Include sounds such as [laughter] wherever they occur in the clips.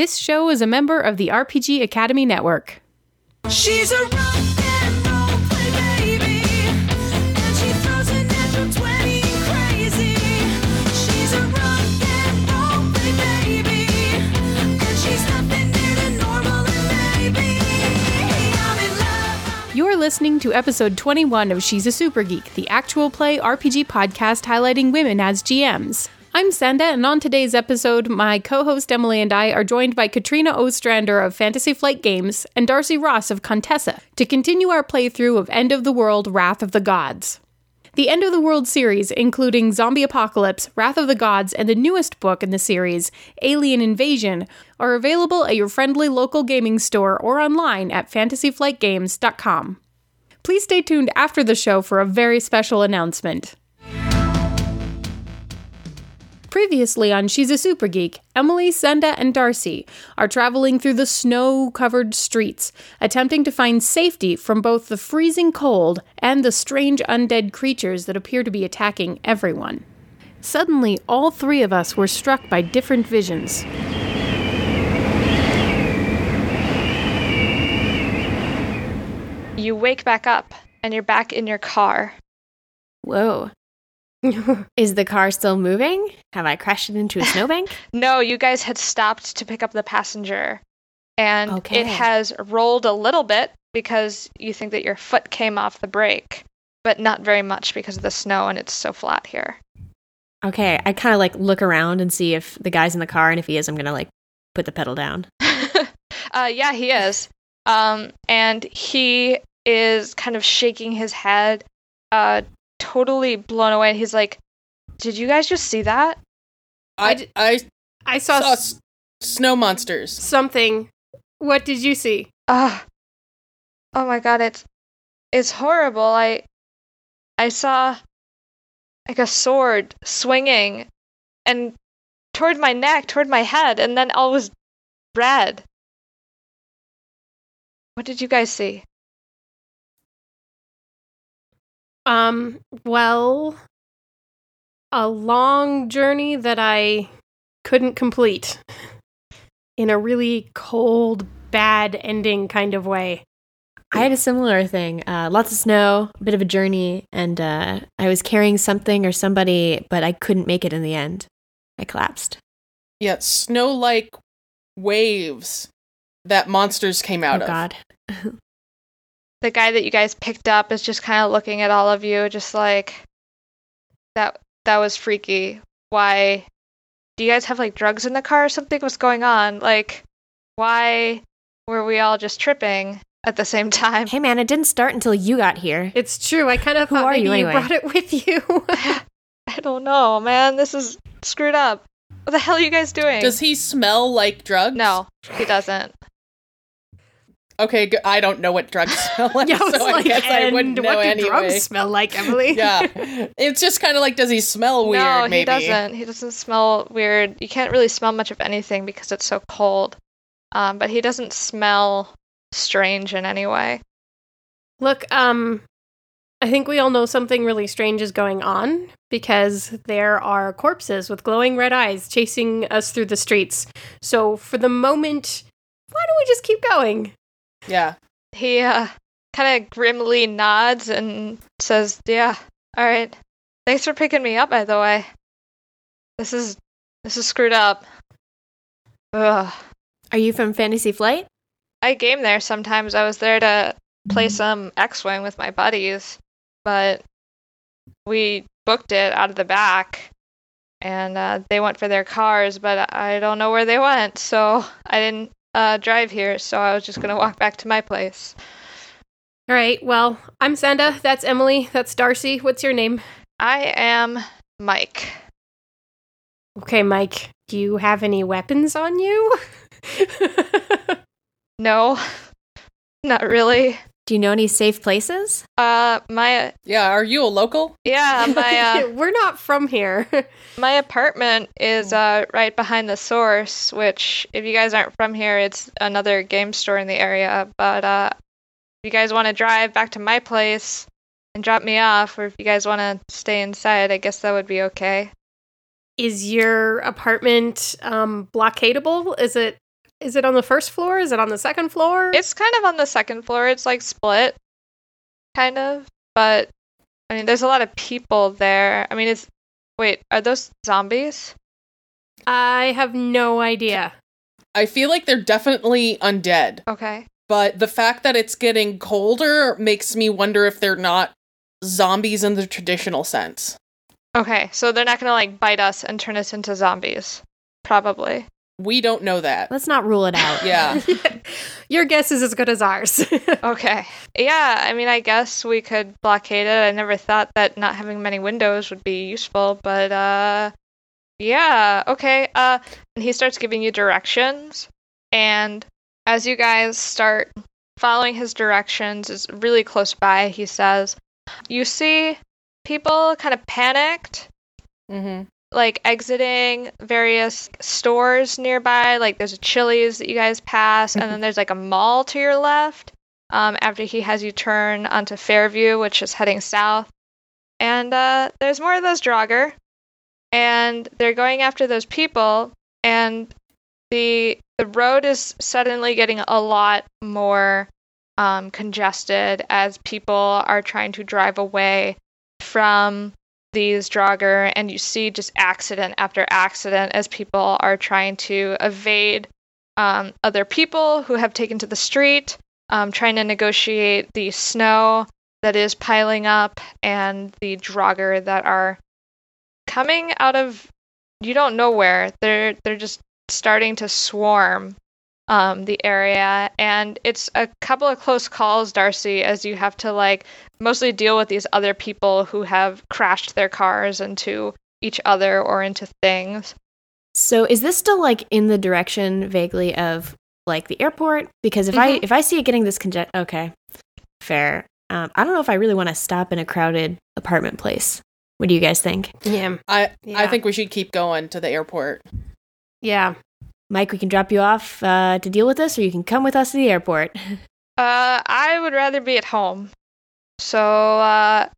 This show is a member of the RPG Academy Network. She's a rock and roll play baby, and she throws a natural 20 crazy. She's a rock and roll play baby, and she's nothing to normal and maybe I'm in love. You're listening to episode 21 of She's a Super Geek, the actual play RPG podcast highlighting women as GMs. I'm Senda, and on today's episode, my co host Emily and I are joined by Katrina Ostrander of Fantasy Flight Games and Darcy Ross of Contessa to continue our playthrough of End of the World Wrath of the Gods. The End of the World series, including Zombie Apocalypse, Wrath of the Gods, and the newest book in the series, Alien Invasion, are available at your friendly local gaming store or online at fantasyflightgames.com. Please stay tuned after the show for a very special announcement. Previously on She's a Super Geek, Emily, Senda, and Darcy are traveling through the snow covered streets, attempting to find safety from both the freezing cold and the strange undead creatures that appear to be attacking everyone. Suddenly, all three of us were struck by different visions. You wake back up and you're back in your car. Whoa. [laughs] Is the car still moving? Have I crashed it into a [laughs] snowbank? No, you guys had stopped to pick up the passenger. And Okay. it has rolled a little bit because you think that your foot came off the brake, but not very much because of the snow and it's so flat here. okay, I kind of like look around and see if the guy's in the car, and if he is, I'm gonna like put the pedal down. [laughs] uh, yeah, he is. Um, and he is kind of shaking his head, uh, totally blown away. He's like, Did you guys just see that? I, I, saw saw s- snow monsters. something. What did you see? Ah, oh my god, it's it's horrible. I I saw like a sword swinging and toward my neck, toward my head, and then all was red. What did you guys see? Um, well, a long journey that I couldn't complete in a really cold, bad ending kind of way. I had a similar thing. Uh, lots of snow, a bit of a journey, and uh, I was carrying something or somebody, but I couldn't make it in the end. I collapsed. Yeah, snow like waves that monsters came out oh of. God. [laughs] The guy that you guys picked up is just kind of looking at all of you, just like that. That was freaky. Why? Do you guys have like drugs in the car or something? What's going on? Like, why were we all just tripping at the same time? Hey man, it didn't start until you got here. It's true. I kind of Who thought are maybe you you, anyway? brought it with you. [laughs] [laughs] I don't know, man. This is screwed up. What the hell are you guys doing? Does he smell like drugs? no, he doesn't. Okay, g- I don't know what drugs [laughs] smell like, yeah, I was so I guess I wouldn't and know what do anyway. drugs smell like, Emily? [laughs] yeah, [laughs] it's just kind of like, does he smell weird? no, maybe. he doesn't. He doesn't smell weird. You can't really smell much of anything because it's so cold. Um, but he doesn't smell strange in any way. Look, um, I think we all know something really strange is going on because there are corpses with glowing red eyes chasing us through the streets. So for the moment, why don't we just keep going? Yeah, He uh, kind of grimly nods and says, "Yeah, all right. Thanks for picking me up, by the way. This is this is screwed up. Ugh. Are you from Fantasy Flight? I game there sometimes. I was there to play some X-wing with my buddies, but we booked it out of the back, and uh, they went for their cars, but I don't know where they went, so I didn't uh, drive here. So I was just gonna walk back to my place. All right, well, I'm Senda. That's Emily. That's Darcy. What's your name? I am Mike. Okay, Mike. Do you have any weapons on you? [laughs] No, not really. Do you know any safe places? Uh, my yeah. Are you a local? yeah, my [laughs] uh, We're not from here. [laughs] My apartment is uh, right behind the source, which, if you guys aren't from here, it's another game store in the area. But uh, if you guys want to drive back to my place and drop me off, or if you guys want to stay inside, I guess that would be okay. Is your apartment um blockadable? Is it Is it on the first floor? Is it on the second floor? It's kind of on the second floor. It's like split, kind of. But I mean, there's a lot of people there. I mean, it's wait, are those zombies? I have no idea. I feel like they're definitely undead, Okay. but the fact that it's getting colder makes me wonder if they're not zombies in the traditional sense. Okay, so they're not gonna like bite us and turn us into zombies. Probably. We don't know that. Let's not rule it out. Yeah. [laughs] Your guess is as good as ours. [laughs] Okay. Yeah, I mean, I guess we could blockade it. I never thought that not having many windows would be useful, but uh yeah, okay. Uh and he starts giving you directions and as you guys start following his directions is really close by, he says, "You see people kind of panicked hmm like exiting various stores nearby. Like there's a Chili's that you guys pass, and then there's like a mall to your left. Um, after he has you turn onto Fairview, which is heading south, and uh, there's more of those Draugr, and they're going after those people, and the the road is suddenly getting a lot more um, congested as people are trying to drive away from these Draugr, and you see just accident after accident as people are trying to evade um, other people who have taken to the street, um, trying to negotiate the snow that is piling up and the Draugr that are coming out of you don't know where. They're they're just starting to swarm um, the area, and it's a couple of close calls, Darcy, as you have to like mostly deal with these other people who have crashed their cars into each other or into things. So is this still like in the direction vaguely of like the airport? Because if I Mhm. if I see it getting this conge okay, fair. Um, I don't know if I really want to stop in a crowded apartment place. What do you guys think, yeah. I I think we should keep going to the airport. Yeah. Mike? We can drop you off uh, to deal with this, or you can come with us to the airport. [laughs] Uh, I would rather be at home. So, uh,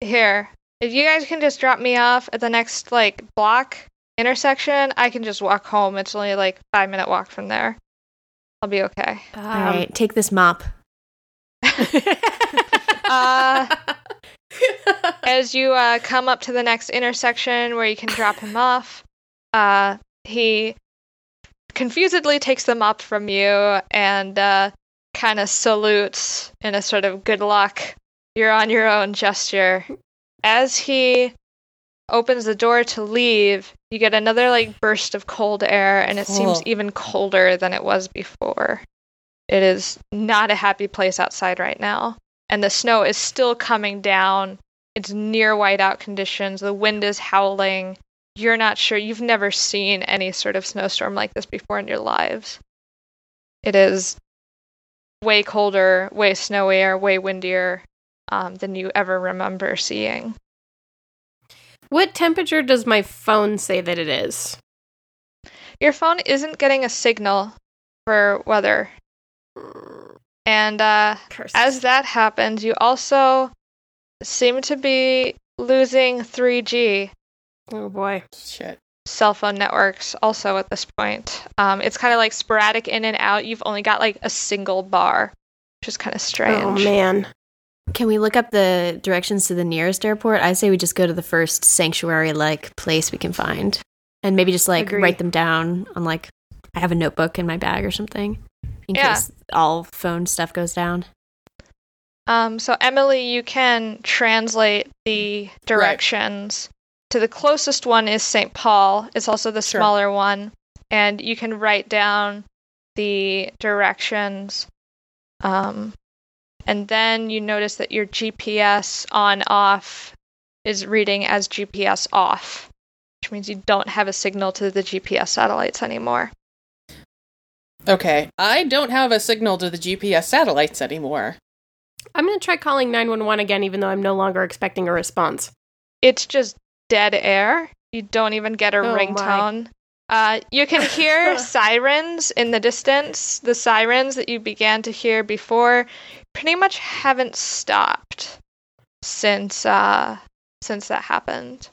here, if you guys can just drop me off at the next like block intersection, I can just walk home. It's only like five minute walk from there. I'll be okay. Um, All right, take this mop. [laughs] Uh, as you uh, come up to the next intersection where you can drop him off, uh, he confusedly takes them up from you and uh, kind of salutes in a sort of good luck, you're on your own gesture. As he opens the door to leave, you get another like burst of cold air, and it seems even colder than it was before. It is not a happy place outside right now and the snow is still coming down. It's near whiteout conditions. The wind is howling. You're not sure. You've never seen any sort of snowstorm like this before in your lives. It is way colder, way snowier, way windier um, than you ever remember seeing. what temperature does my phone say that it is? Your phone isn't getting a signal for weather. And uh, as that happens, you also seem to be losing 3G. Oh boy. Shit. cell phone networks also at this point. Um, it's kind of like sporadic in and out. You've only got like a single bar, which is kind of strange. Oh man. Can we look up the directions to the nearest airport? I say we just go to the first sanctuary like place we can find. And maybe just like Agree. write them down on like I have a notebook in my bag or something in Yeah. case all phone stuff goes down. Um, so Emily, you can translate the directions. To the closest one is St. Paul. It's also the Sure. smaller one, and you can write down the directions. Um, and then you notice that your GPS on off is reading as GPS off, which means you don't have a signal to the GPS satellites anymore. Okay. I don't have a signal to the GPS satellites anymore. I'm gonna try calling 911 again, even though I'm no longer expecting a response. it's just dead air. You don't even get a Oh, ringtone. Uh, you can [laughs] hear sirens in the distance. The sirens that you began to hear before pretty much haven't stopped since uh, since that happened.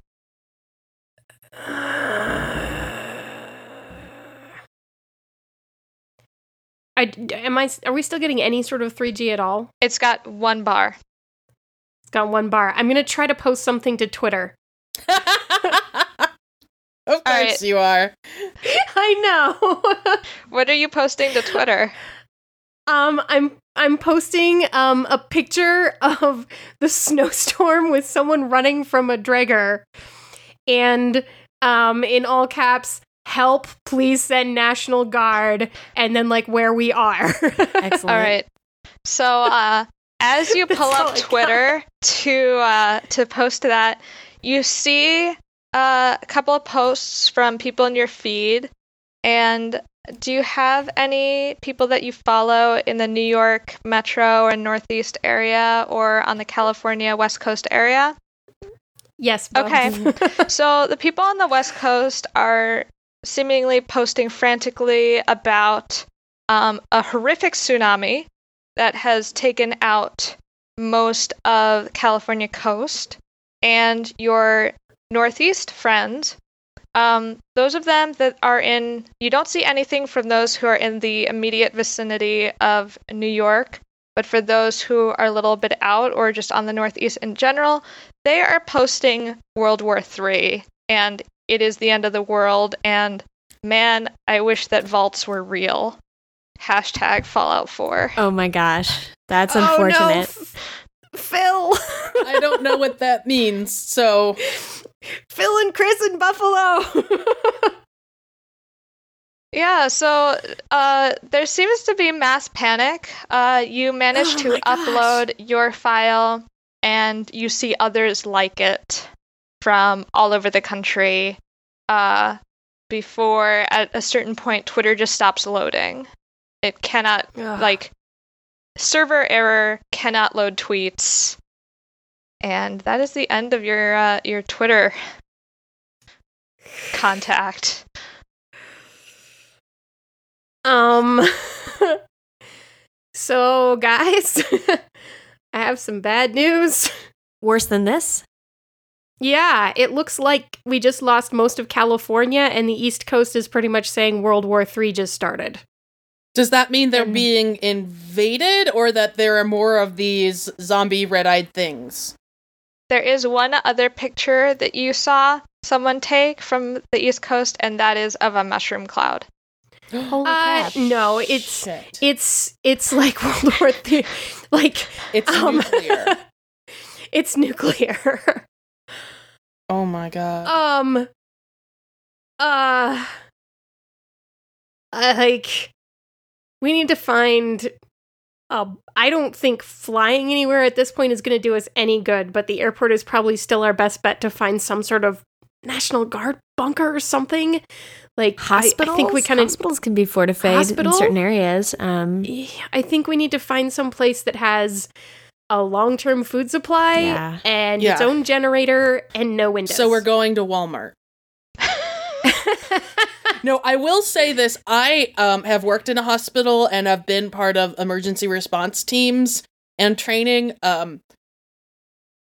I am I are we still getting any sort of 3G at all? It's got one bar. It's got one bar. I'm gonna try to post something to Twitter. [laughs] of course right. you are. [laughs] I know. [laughs] What are you posting to Twitter? um, I'm I'm posting um a picture of the snowstorm with someone running from a Draugr, and um in all caps, help! Please send National Guard, and then like where we are. Excellent. All right. So uh, as you pull up Twitter to uh, to post that, you see uh, a couple of posts from people in your feed. And do you have any people that you follow in the New York metro or Northeast area or on the California West Coast area? yes. Bo. Okay. [laughs] so the people on the West Coast are seemingly posting frantically about um, a horrific tsunami that has taken out most of California coast, and your Northeast friends. Um, those of them that are in, you don't see anything from those who are in the immediate vicinity of New York, but for those who are a little bit out or just on the Northeast in general, they are posting World War III and it is the end of the world. And man, I wish that vaults were real. Hashtag Fallout 4. Oh my gosh. That's unfortunate. Oh, no, unfortunate. F- Phil. I don't know what that means. So Phil and Chris in Buffalo. [laughs] Yeah, so uh, there seems to be mass panic. Uh, you manage Oh to my gosh. upload your file, and you see others like it from all over the country. Uh, before, at a certain point, Twitter just stops loading. It cannot, Ugh. like, server error, cannot load tweets. And that is the end of your uh, your Twitter contact. Um. [laughs] so, guys, [laughs] I have some bad news. Worse than this? Yeah, it looks like we just lost most of California, and the East Coast is pretty much saying World War III just started. Does that mean they're And- being invaded or that there are more of these zombie red-eyed things? There is one other picture that you saw someone take from the East Coast, and that is of a mushroom cloud. Holy Uh, crap. no, it's Shit. it's it's like [laughs] World War III, like It's um, nuclear. [laughs] it's nuclear. [laughs] oh my god. Um. Uh. Like, we need to find. Uh, I don't think flying anywhere at this point is going to do us any good, but the airport is probably still our best bet to find some sort of National Guard bunker or something. Like, Hospitals? I, think we kind of. Hospitals can be fortified Hospital? in certain areas. Um, I think we need to find some place that has a long term food supply Yeah. and its own generator and no windows. So we're going to Walmart. [laughs] [laughs] No, I will say this. I um, have worked in a hospital and have been part of emergency response teams and training. Um,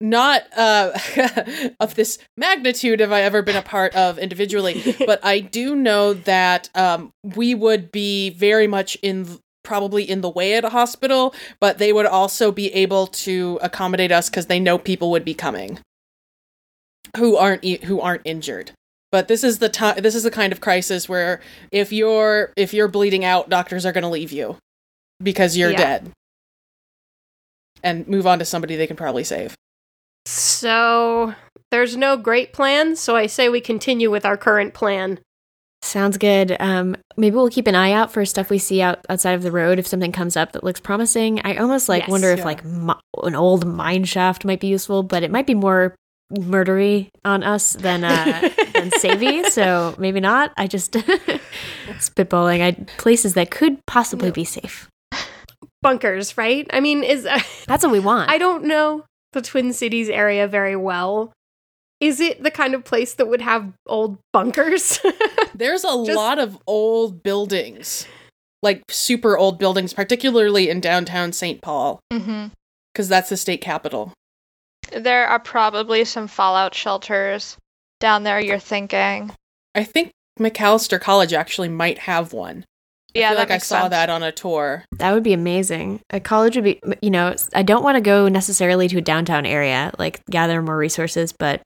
not uh, [laughs] of this magnitude have I ever been a part of individually, [laughs] but I do know that um, we would be very much in probably in the way at a hospital, but they would also be able to accommodate us because they know people would be coming who aren't e- who aren't injured but this is the time this is the kind of crisis where if you're if you're bleeding out doctors are going to leave you because you're Yeah. dead and move on to somebody they can probably save So there's no great plan, so I say we continue with our current plan. sounds good. Um, maybe we'll keep an eye out for stuff we see out outside of the road if something comes up that looks promising. I almost like Yes. wonder if like mi- an old mine shaft might be useful, but it might be more murdery on us than uh, [laughs] than savvy. So maybe not. I just [laughs] spitballing. I places that could possibly be safe. Bunkers, right? I mean, is [laughs] That's what we want. I don't know the Twin Cities area very well. Is it the kind of place that would have old bunkers? there's a Just- lot of old buildings like super old buildings particularly in downtown st paul because that's the state capital There are probably some Fallout shelters down there, you're thinking. i think Macalester college actually might have one Yeah, feel that like I saw sense. that on a tour. That would be amazing. A college would be, you know, I don't want to go necessarily to a downtown area, like gather more resources, but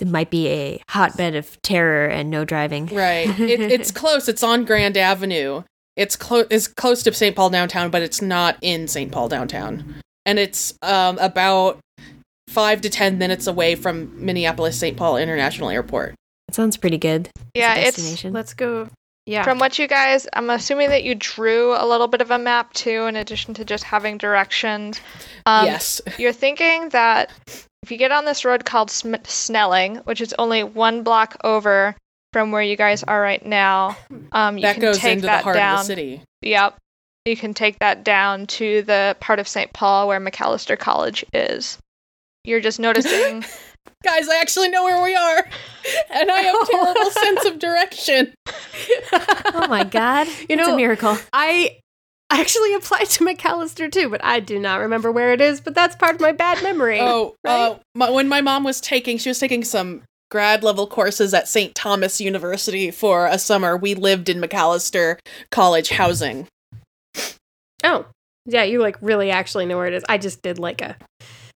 it might be a hotbed of terror and no driving. Right. [laughs] It, it's close. It's on Grand Avenue. It's close. It's close to St. Paul downtown, but it's not in St. Paul downtown. And it's um, about five to ten minutes away from Minneapolis St. Paul International Airport. That sounds pretty good. Yeah, it's destination. Let's go. Yeah. From what you guys, I'm assuming that you drew a little bit of a map too, in addition to just having directions. Um, yes. [laughs] You're thinking that if you get on this road called Sm- Snelling, which is only one block over from where you guys are right now, um, you That can goes take into that the heart down. of the city. Yep. You can take that down to the part of St. Paul where Macalester College is. You're just noticing. [laughs] Guys, I actually know where we are. And I have terrible [laughs] sense of direction. [laughs] oh my god, You it's know- a miracle. I actually applied to Macalester too, but I do not remember where it is. But that's part of my bad memory. Oh, right? uh, my, when my mom was taking, she was taking some grad level courses at St. Thomas University for a summer. We lived in Macalester College housing. Oh, yeah, you like really actually know where it is. I just did like a.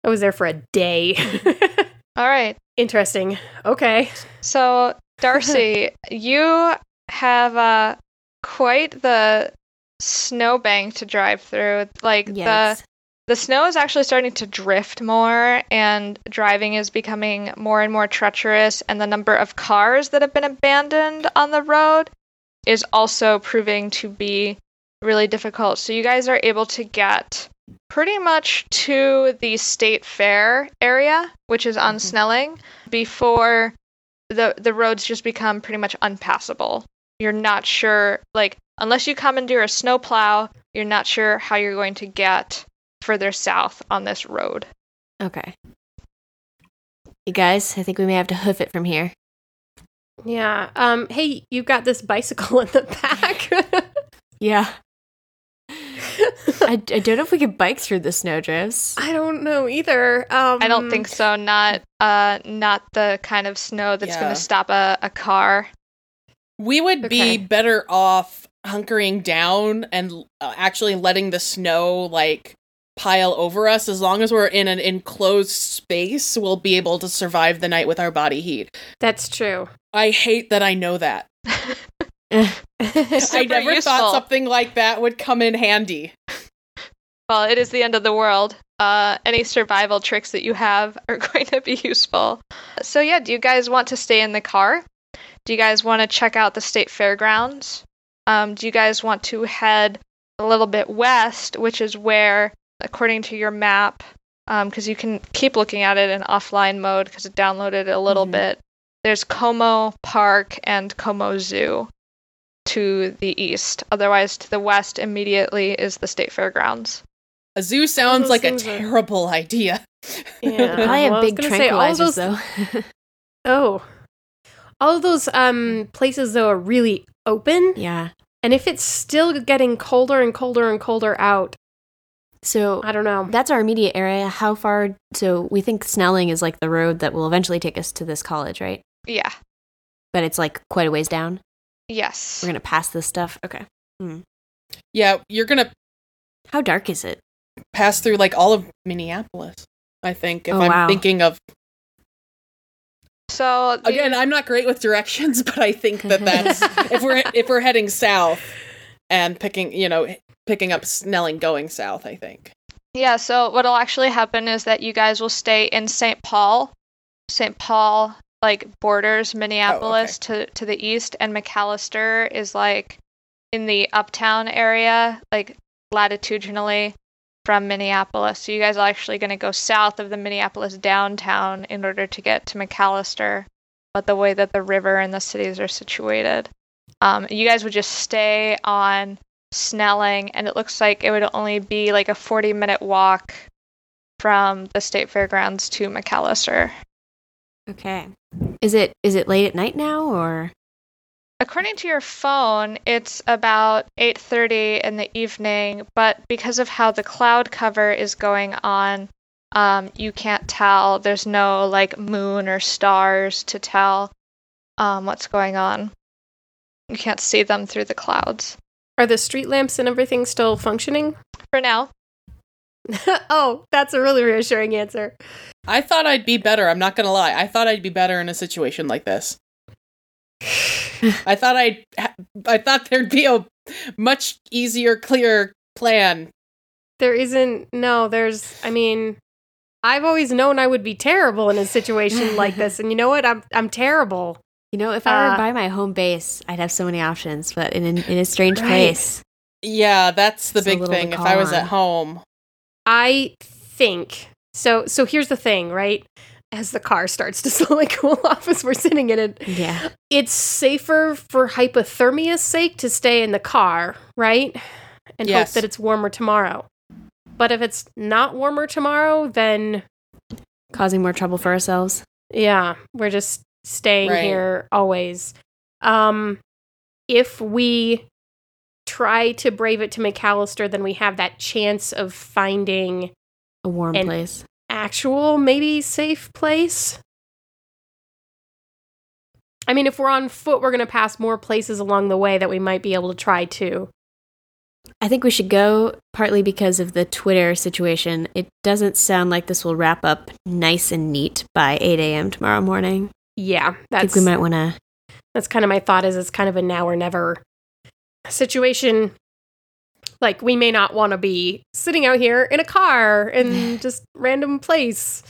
I was there for a day. [laughs] All right. Interesting. Okay. So, Darcy, [laughs] you have uh, quite the snowbank to drive through. Like Yes. the the snow is actually starting to drift more, and driving is becoming more and more treacherous. And the number of cars that have been abandoned on the road is also proving to be really difficult. So you guys are able to get pretty much to the state fair area, which is on Mhm. Snelling, before the the roads just become pretty much unpassable. You're not sure like unless you commandeer a snowplow, you're not sure how you're going to get further south on this road. Okay. You guys, I think we may have to hoof it from here. Yeah. Um. Hey, you got this bicycle [laughs] in the back. [laughs] Yeah. [laughs] I, I don't know if we could bike through the snowdrifts. I don't know either. Um. I don't think so. Not uh not the kind of snow that's Yeah. going to stop a, a car. We would Okay. be better off hunkering down and uh, actually letting the snow like pile over us as long as we're in an enclosed space we'll be able to survive the night with our body heat That's true. i hate that i know that [laughs] i never useful. thought something like that would come in handy Well, it is the end of the world. Uh, any survival tricks that you have are [laughs] going to be useful. So, yeah, do you guys want to stay in the car? Do you guys want to check out the state fairgrounds? Um, do you guys want to head a little bit west, which is where, according to your map, because you can keep looking at it in offline mode because it downloaded a little Mhm. bit, there's Como Park and Como Zoo to the east. Otherwise, to the west immediately is the state fairgrounds. a zoo sounds like a things are- terrible [laughs] idea Yeah. [laughs] Probably have well, I was big gonna say, all tranquilizers those- though. [laughs] Oh. All of those um places though are really open, yeah. and if it's still getting colder and colder and colder out, So I don't know. that's our immediate area. How far? So we think Snelling is like the road that will eventually take us to this college, right? Yeah. But it's like quite a ways down. Yes. We're gonna pass this stuff. Okay. Hmm. yeah you're gonna How dark is it? pass through like all of minneapolis i think if Oh, i'm wow. thinking of So the- again i'm not great with directions [laughs] but i think that that's if we're [laughs] if we're heading south and picking you know picking up snelling going south i think yeah. So what'll actually happen is that you guys will stay in St. Paul. St. Paul like borders Minneapolis to to the east, and Macalester is like in the uptown area, like latitudinally from Minneapolis. So you guys are actually going to go south of the Minneapolis downtown in order to get to Macalester. But the way that the river and the cities are situated, um, you guys would just stay on Snelling, and it looks like it would only be like a 40 minute walk from the state fairgrounds to Macalester. Okay. Is it is it late at night now or? According to your phone, it's about 8:30 in the evening, but because of how the cloud cover is going on, um, you can't tell. There's no like moon or stars to tell um, what's going on. You can't see them through the clouds. Are the street lamps and everything still functioning? For now. [laughs] oh, that's a really reassuring answer. I thought I'd be better. I'm not gonna lie. I thought I'd be better in a situation like this. I thought I'd. ha- I thought there'd be a much easier, clearer plan. There isn't. No, there's. I mean, I've always known I would be terrible in a situation like this, and you know what? I'm I'm terrible. You know, if I were Uh, by my home base, I'd have so many options, but in, in a strange Right. place. Yeah, that's the It's big thing. If I was on. at home, I think so. So here's the thing, right? As the car starts to [laughs] slowly cool off as we're sitting in it, Yeah. it's safer for hypothermia's sake to stay in the car, right? And Yes. hope that it's warmer tomorrow. But if it's not warmer tomorrow, then Causing more trouble for ourselves. yeah, we're just staying Right. here always. Um if we try to brave it to Macalester, then we have that chance of finding A warm place. actual maybe safe place. I mean, if we're on foot, we're going to pass more places along the way that we might be able to try to. I think we should go partly because of the Twitter situation. It doesn't sound like this will wrap up nice and neat by 8 a.m. tomorrow morning. Yeah, I think we might want to. that's kind of my thought. Is it's kind of a now or never situation. Like we may not want to be sitting out here in a car in [laughs] just random place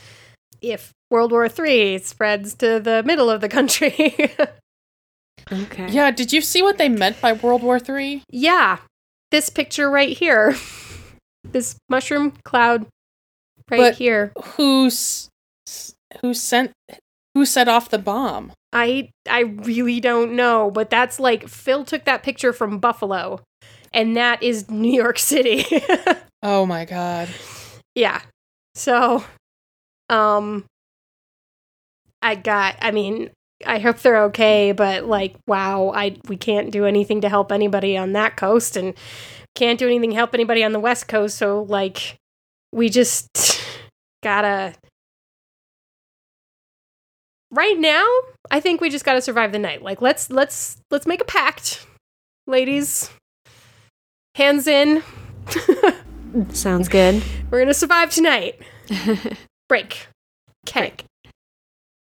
if World War Three spreads to the middle of the country. [laughs] Okay. yeah. Did you see what they meant by World War Three? Yeah, this picture right here, this mushroom cloud right But- here. Who's who sent who set off the bomb? I I really don't know, but that's like Phil took that picture from Buffalo, and that is New York City. [laughs] Oh my god. yeah. So, um, I got. I mean, I hope they're okay, but like, wow, I we can't do anything to help anybody on that coast, and can't do anything to help anybody on the west coast. So, like, we just [laughs] gotta. Right now, I think we just gotta survive the night. Like, let's let's let's make a pact, ladies. Hands in. [laughs] Sounds good. We're gonna survive tonight. [laughs] Break. Okay.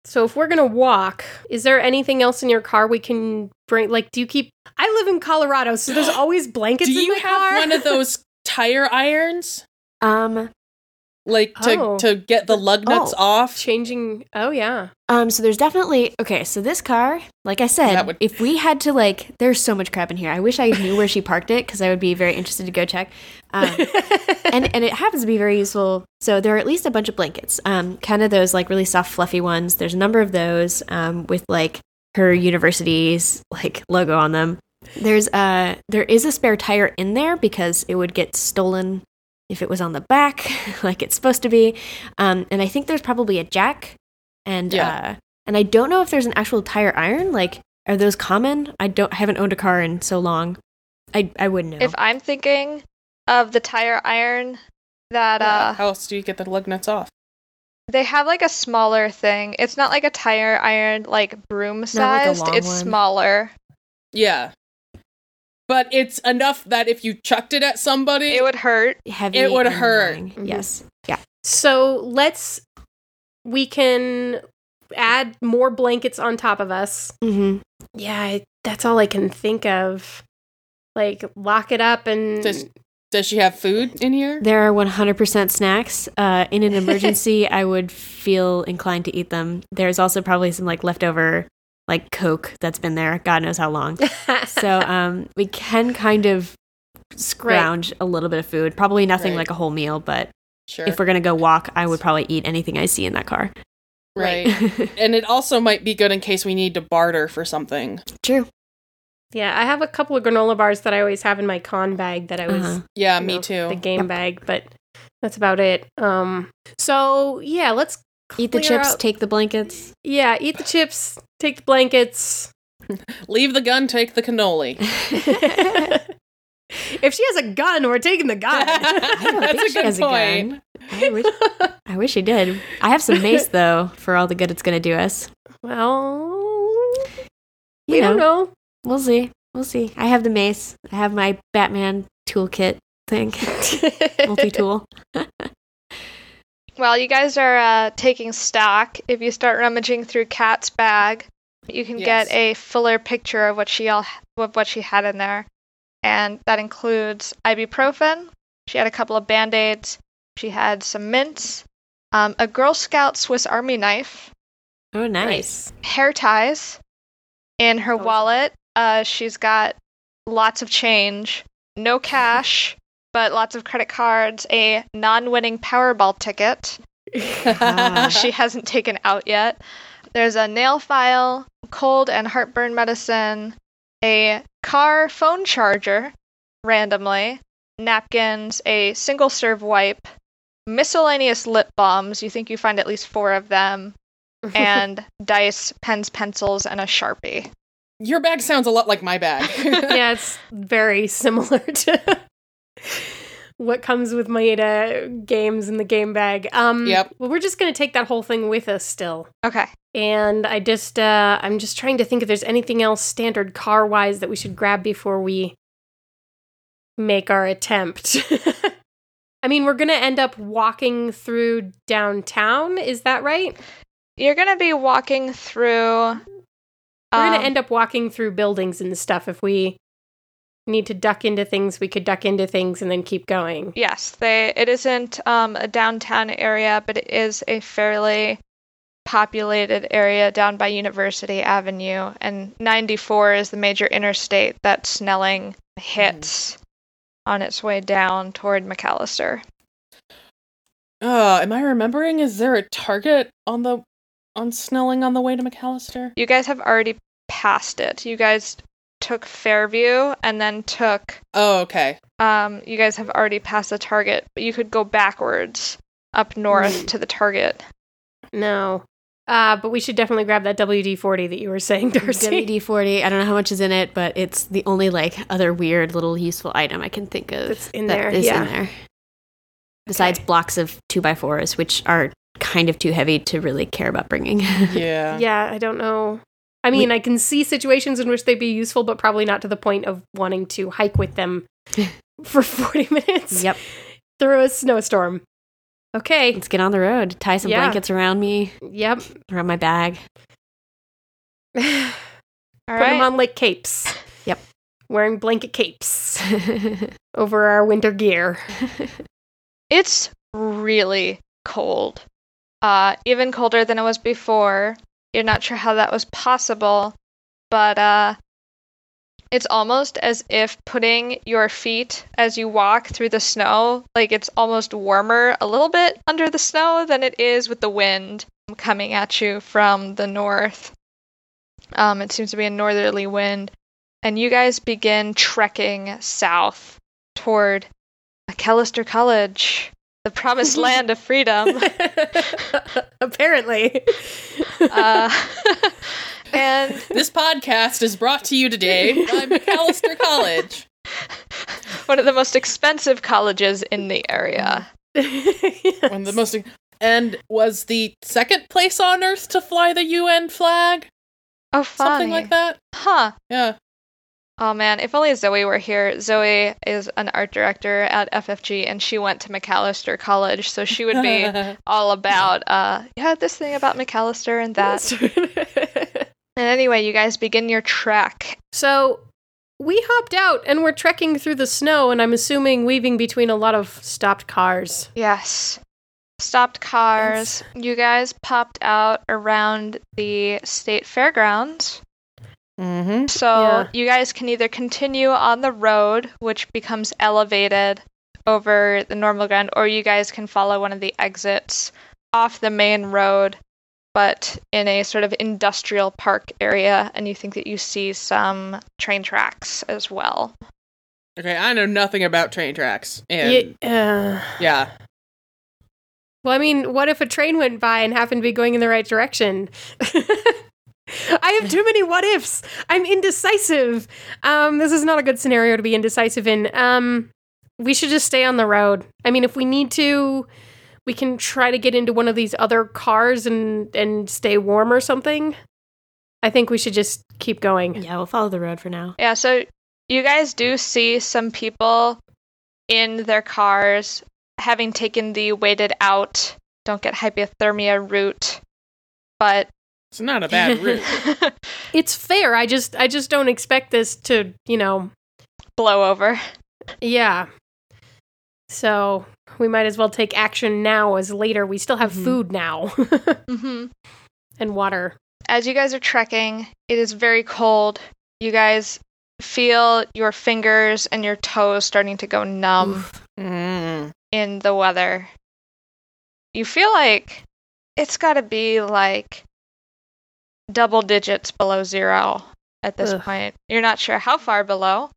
So if we're gonna walk, is there anything else in your car we can bring? Like, do you keep? I live in Colorado, so there's [gasps] always blankets. Do in you my have car. one of those [laughs] tire irons? um, Like to Oh. to get the lug nuts Oh. off? changing? Oh yeah. um, so there's definitely okay. So this car, like I said, would- if we had to like, there's so much crap in here. I wish I knew where she parked it because I would be very interested to go check. Um, [laughs] and and it happens to be very useful. So there are at least a bunch of blankets, um, kind of those like really soft, fluffy ones. There's a number of those, um, with like her university's like logo on them. There's uh there is a spare tire in there because it would get stolen if it was on the back [laughs] like it's supposed to be. Um, and I think there's probably a jack, and Yeah. uh, and I don't know if there's an actual tire iron. Like, are those common? I don't I haven't owned a car in so long. I I wouldn't know. If I'm thinking of the tire iron that Uh, How else do you get the lug nuts off? they have like a smaller thing. It's not like a tire iron like broom Not like sized. it's one. smaller. Yeah. But it's enough that if you chucked it at somebody, It would hurt. Heavy. it would hurt. annoying. Mhm. Yes. Yeah. So let's. We can add more blankets on top of us. Mm-hmm. Yeah, I- that's all I can think of. Like lock it up and Does- does she have food in here? There are 100% snacks. Uh, in an [laughs] emergency, I would feel inclined to eat them. There's also probably some like leftover like Coke that's been there. God knows how long. [laughs] So um, we can kind of scrounge a little bit of food. Probably nothing Right. like a whole meal, but Sure. if we're gonna go walk, I would probably eat anything I see in that car. right. [laughs] and it also might be good in case we need to barter for something. True. yeah, I have a couple of granola bars that I always have in my con bag that I was Uh-huh. Yeah, me know, too. The game Yep. bag, but that's about it. Um, so yeah, let's Eat the chips, out- take the blankets. yeah, eat the chips, take the blankets. [laughs] Leave the gun, take the cannoli. [laughs] if she has a gun, we're taking the gun. [laughs] I don't That's think a she good has point. a gun. I wish, I wish she did. I have some mace though for all the good it's gonna do us. well, You we don't know. We'll see. We'll see. I have the mace. I have my Batman toolkit thing, multi tool. While you guys are uh, taking stock, if you start rummaging through Kat's bag, you can Yes. get a fuller picture of what she all of what she had in there, and that includes ibuprofen. She had a couple of band aids. She had some mints, um, a Girl Scout Swiss Army knife, Oh, nice. hair ties. In her Oh. wallet, uh, she's got lots of change, no cash, but lots of credit cards, a non-winning Powerball ticket. Ah. she hasn't taken out yet. There's a nail file, cold and heartburn medicine, a car phone charger, randomly, napkins, a single serve wipe, miscellaneous lip balms. You think you find at least four of them, and [laughs] dice, pens, pencils, and a sharpie. Your bag sounds a lot like my bag. [laughs] yeah, it's very similar to what comes with uh, games in the game bag. Um, Yep. Well, we're just gonna take that whole thing with us still. Okay. And I just, uh, I'm just trying to think if there's anything else standard car wise that we should grab before we make our attempt. [laughs] I mean, we're gonna end up walking through downtown. Is that right? You're gonna be walking through. We're um, gonna end up walking through buildings and stuff. If we need to duck into things, we could duck into things and then keep going. Yes, they. It isn't um, a downtown area, but it is a fairly populated area down by University Avenue, and 94 is the major interstate that Snelling hits on its way down toward Macalester. uh, am I remembering? Is there a target on the on Snelling on the way to Macalester? You guys have already passed it. You guys took Fairview and then took. Oh, okay. Um, you guys have already passed the target, but you could go backwards up north to the target. No. Uh, but we should definitely grab that WD 40 that you were saying, Darcy. WD forty. I don't know how much is in it, but it's the only like other weird little useful item I can think of That's in that there, is yeah. in there. Besides blocks of two by fours, which are kind of too heavy to really care about bringing. [laughs] Yeah. Yeah, I don't know. I mean, I can see situations in which they'd be useful, but probably not to the point of wanting to hike with them [laughs] for 40 minutes yep. through a snowstorm. Okay. Let's get on the road. Tie some Yeah. blankets around me, Yep. around my bag. All [sighs] Put right. them on like capes. Yep. Wearing blanket capes [laughs] over our winter gear. [laughs] It's really cold. Uh, even colder than it was before. You're not sure how that was possible, but uh, it's almost as if putting your feet as you walk through the snow, like it's almost warmer a little bit under the snow than it is with the wind coming at you from the north. Um, it seems to be a northerly wind, and you guys begin trekking south toward Macalester College, the promised [laughs] land of freedom. [laughs] Apparently. Uh, [laughs] and This podcast is brought to you today by Macalester College. one of the most expensive colleges in the area. One of the most and was the second place on earth to fly the UN flag. Oh, funny. Something like that. Huh. Yeah. Oh man, if only Zoe were here. Zoe is an art director at FFG and she went to Macalester College, so she would be [laughs] all about uh yeah, this thing about Macalester and that. [laughs] And anyway, you guys begin your trek. so we hopped out and we're trekking through the snow, and I'm assuming weaving between a lot of stopped cars. Yes. Stopped cars. You guys popped out around the state fairgrounds. Mm-hmm. So Yeah. you guys can either continue on the road, which becomes elevated over the normal ground, or you guys can follow one of the exits off the main road, but in a sort of industrial park area, and you think that you see some train tracks as well. Okay, I know nothing about train tracks. And Ye- uh, yeah. well, I mean, what if a train went by and happened to be going in the right direction? [laughs] I have too many what ifs. I'm indecisive. Um, this is not a good scenario to be indecisive in. Um, we should just stay on the road. I mean, if we need to, we can try to get into one of these other cars and and stay warm or something. I think we should just keep going. Yeah, we'll follow the road for now. Yeah, so you guys do see some people in their cars having taken the waited out, don't get hypothermia route, but It's not a bad route. [laughs] It's fair. I just I just don't expect this to, you know, blow over. yeah. So, we might as well take action now as later we still have Mhm. food now [laughs] hmm and water. As you guys are trekking, it is very cold. You guys feel your fingers and your toes starting to go numb. Mm. in the weather, you feel like it's got to be like double digits below zero at this Ugh. point. You're not sure how far below.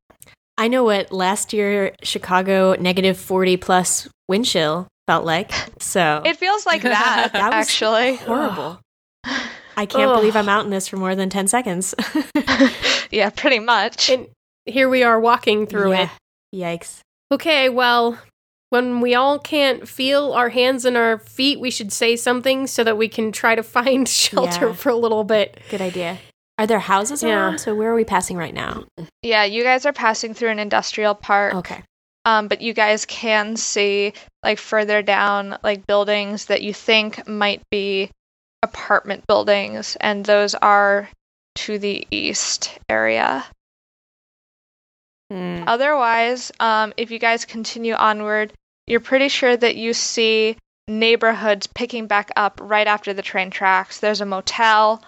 I know what last year Chicago negative 40 plus wind chill felt like. So It feels like [laughs] that, That was actually. [laughs] horrible. I can't Ugh. believe I'm out in this for more than 10 seconds. [laughs] yeah, pretty much. And here we are walking through it. Yikes. Okay, well, when we all can't feel our hands and our feet, we should say something so that we can try to [laughs] find shelter Yeah. for a little bit. Good idea. Are there houses Yeah. around? So where are we passing right now? yeah, you guys are passing through an industrial park. Okay. Um, but you guys can see like further down like buildings that you think might be apartment buildings, and those are to the east area. Mm. Otherwise, um, if you guys continue onward, you're pretty sure that you see neighborhoods picking back up right after the train tracks. There's a motel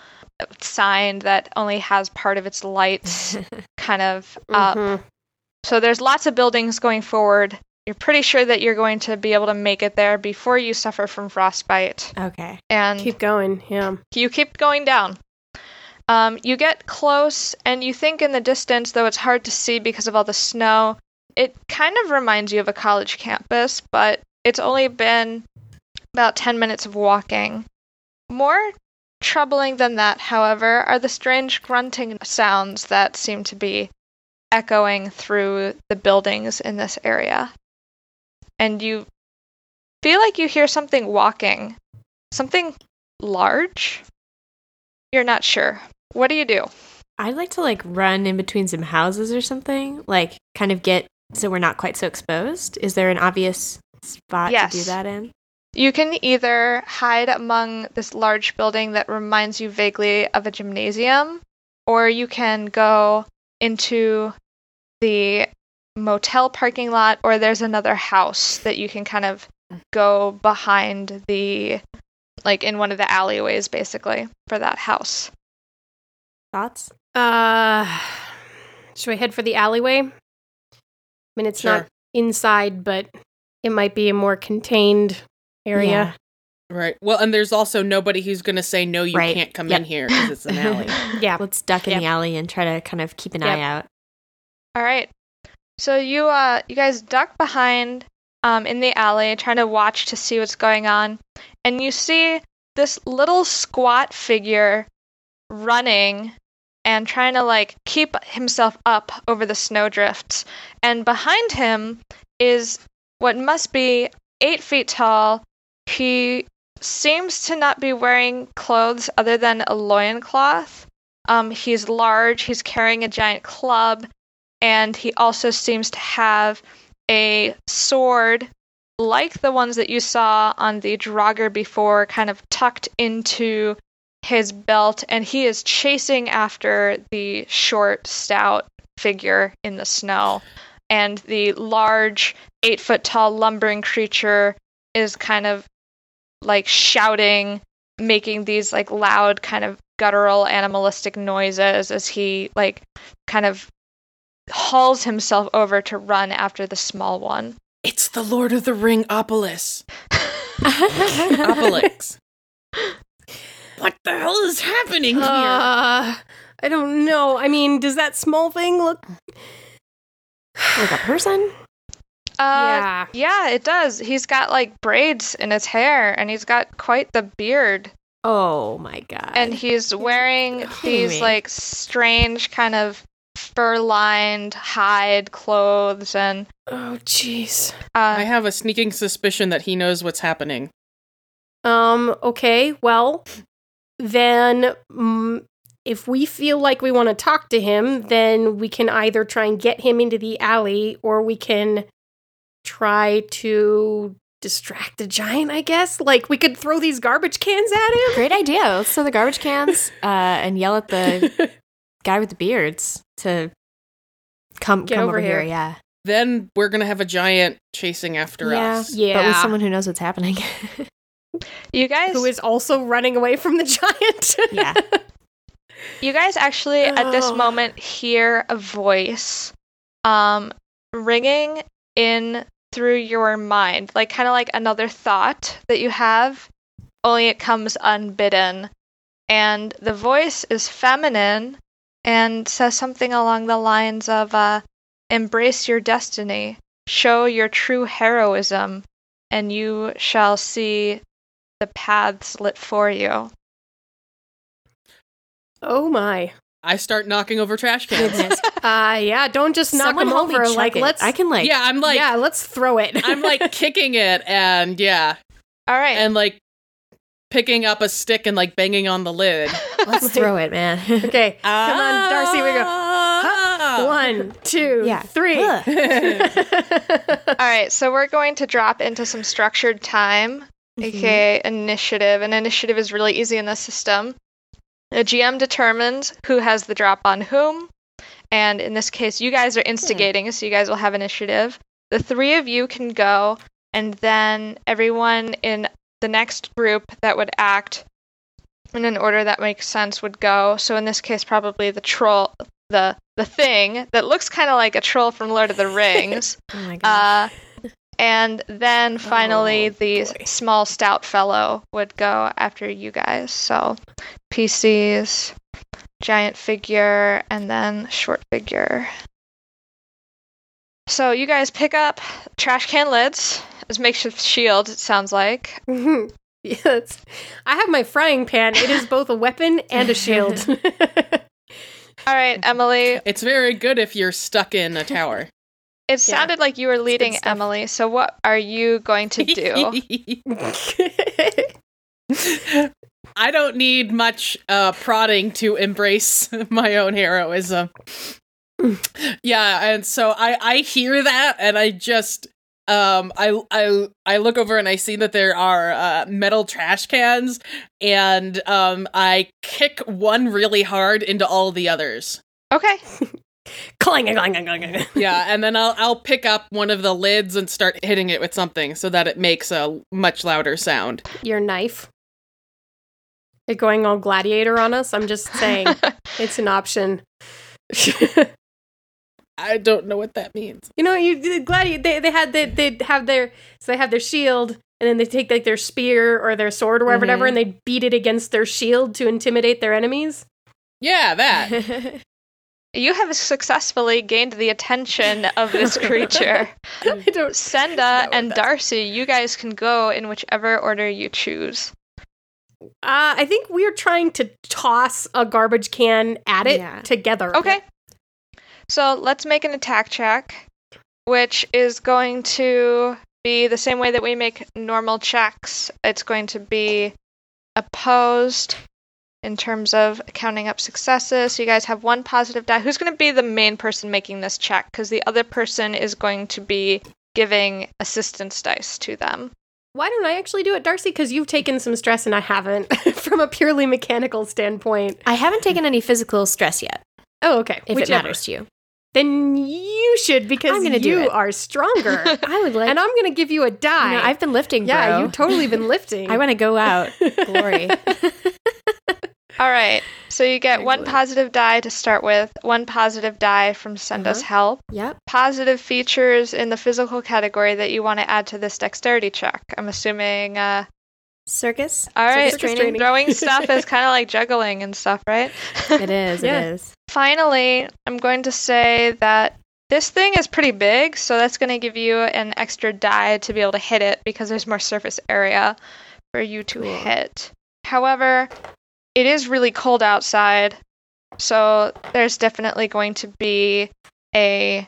sign that only has part of its lights [laughs] kind of up. Mhm. So there's lots of buildings going forward. You're pretty sure that you're going to be able to make it there before you suffer from frostbite. Okay. And Keep going. Yeah. you keep going down. Um, you get close, and you think in the distance, though it's hard to see because of all the snow, it kind of reminds you of a college campus, but it's only been about 10 minutes of walking. More troubling than that, however, are the strange grunting sounds that seem to be echoing through the buildings in this area. And you feel like you hear something walking, something large. You're not sure. What do you do? I'd like to like run in between some houses or something, like kind of get so we're not quite so exposed. Is there an obvious spot to do that in? You can either hide among this large building that reminds you vaguely of a gymnasium, or you can go into the motel parking lot, or there's another house that you can kind of go behind the, like in one of the alleyways, basically, for that house. Thoughts? Uh, should we head for the alleyway? I mean, it's not inside, but it might be a more contained area. Right. Well, and there's also nobody who's going to say, no, you Right. can't come Yep. in here because it's an alley. [laughs] Yeah. Let's duck in Yep. the alley and try to kind of keep an Yep. eye out. All right. So you uh you guys duck behind um in the alley trying to watch to see what's going on and you see this little squat figure running and trying to like keep himself up over the snowdrifts and behind him is what must be 8 feet tall. He seems to not be wearing clothes other than a loincloth. Um, he's large, he's carrying a giant club, and he also seems to have a sword like the ones that you saw on the Draugr before, kind of tucked into his belt, and he is chasing after the short, stout figure in the snow. And the large, eight foot tall, lumbering creature is kind of like shouting, making these like loud, kind of guttural, animalistic noises as he like kind of hauls himself over to run after the small one. it's the Lord of the Ring Opolis. [laughs] Opelix. [laughs] what the hell is happening here? Uh, I don't know. I mean, does that small thing look? like a person? Uh, yeah. yeah, it does. He's got like braids in his hair, and he's got quite the beard. Oh my god. and he's wearing these like strange kind of fur-lined hide clothes and Oh, jeez. I uh, have a sneaking suspicion that he knows what's happening. Um. Okay. Well, then mm, if we feel like we want to talk to him, then we can either try and get him into the alley or we can try to distract the giant, I guess. Like we could throw these garbage cans at him. Great idea. Let's throw the garbage cans [laughs] uh, and yell at the [laughs] guy with the beards to come Get come over over, here. here. Yeah. Then we're gonna have a giant chasing after Yeah. us. Yeah. But with someone who knows what's happening. [laughs] You guys, Who is also running away from the [laughs] giant. yeah. you guys actually at this Oh. moment hear a voice, um, ringing in through your mind, like kind of like another thought that you have, only it comes unbidden, and the voice is feminine and says something along the lines of, uh, "Embrace your destiny, show your true heroism, and you shall see." The paths lit for you. oh my. I start knocking over trash cans. Goodness. [laughs] Uh yeah, don't just knock Someone him over. Like it. let's I can like yeah, I'm like Yeah, let's throw it. I'm like [laughs] kicking it and yeah. All right. And like picking up a stick and like banging on the lid. [laughs] let's throw it, man. Okay. Come on, Darcy, we go. Ah. One, two, Yeah. three. Ugh. All right, so we're going to drop into some structured time, aka initiative. And initiative is really easy in this system. The GM determines who has the drop on whom, and in this case, you guys are instigating, so you guys will have initiative. The three of you can go, and then everyone in the next group that would act in an order that makes sense would go. So in this case, probably the troll, the the thing that looks kind of like a troll from Lord of the [laughs] Rings. Oh my god. Uh, and then finally, Oh, the boy. small stout fellow would go after you guys. So PCs, giant figure, and then short figure. So you guys pick up trash can lids as makeshift shield. It sounds like. [laughs] yes. I have my frying pan. It is both a weapon and a shield. [laughs] All right, Emily. It's very good if you're stuck in a tower. It sounded like you were leading. Emily. So what are you going to do? [laughs] I don't need much uh, prodding to embrace [laughs] my own heroism. yeah, and so I I hear that and I just um I I I look over and I see that there are uh, metal trash cans and um I kick one really hard into all the others. okay. [laughs] clang, clang, clang, clang, clang. [laughs] Yeah, and then I'll I'll pick up one of the lids and start hitting it with something so that it makes a much louder sound. Your knife. It going all gladiator on us? I'm just saying. [laughs] it's an option. [laughs] I don't know what that means. You know, you the gladiator. They, they had they they have their so they have their shield, and then they take like their spear or their sword or whatever, whatever, and they beat it against their shield to intimidate their enemies. Yeah, that. You have successfully gained the attention of this [laughs] creature. I don't. Senda and that's- Darcy, you guys can go in whichever order you choose. Uh, I think we're trying to toss a garbage can at it Yeah. together. Okay. So let's make an attack check, which is going to be the same way that we make normal checks. It's going to be opposed in terms of counting up successes. So you guys have one positive die. Who's going to be the main person making this check? Because the other person is going to be giving assistance dice to them. Why don't I actually do it, Darcy? Because you've taken some stress and I haven't, [laughs] from a purely mechanical standpoint. I haven't taken any physical stress yet, Oh, okay. if Whichever. it matters to you. Then you should because I'm gonna do you it. are stronger. [laughs] I would like. and I'm going to give you a die. you know, I've been lifting, bro. yeah, you've totally been [laughs] lifting. I want to go out. Glory. All right. So you get one Excellent. positive die to start with, one positive die from Senda's Uh-huh. help. yep. positive features in the physical category that you want to add to this dexterity check. I'm assuming. Uh, Circus. all right, Circus training. throwing [laughs] stuff is kind of like juggling and stuff, right? It is. [laughs] Yeah. It is. Finally, I'm going to say that this thing is pretty big, so that's going to give you an extra die to be able to hit it because there's more surface area for you to Cool. hit. However, it is really cold outside, so there's definitely going to be a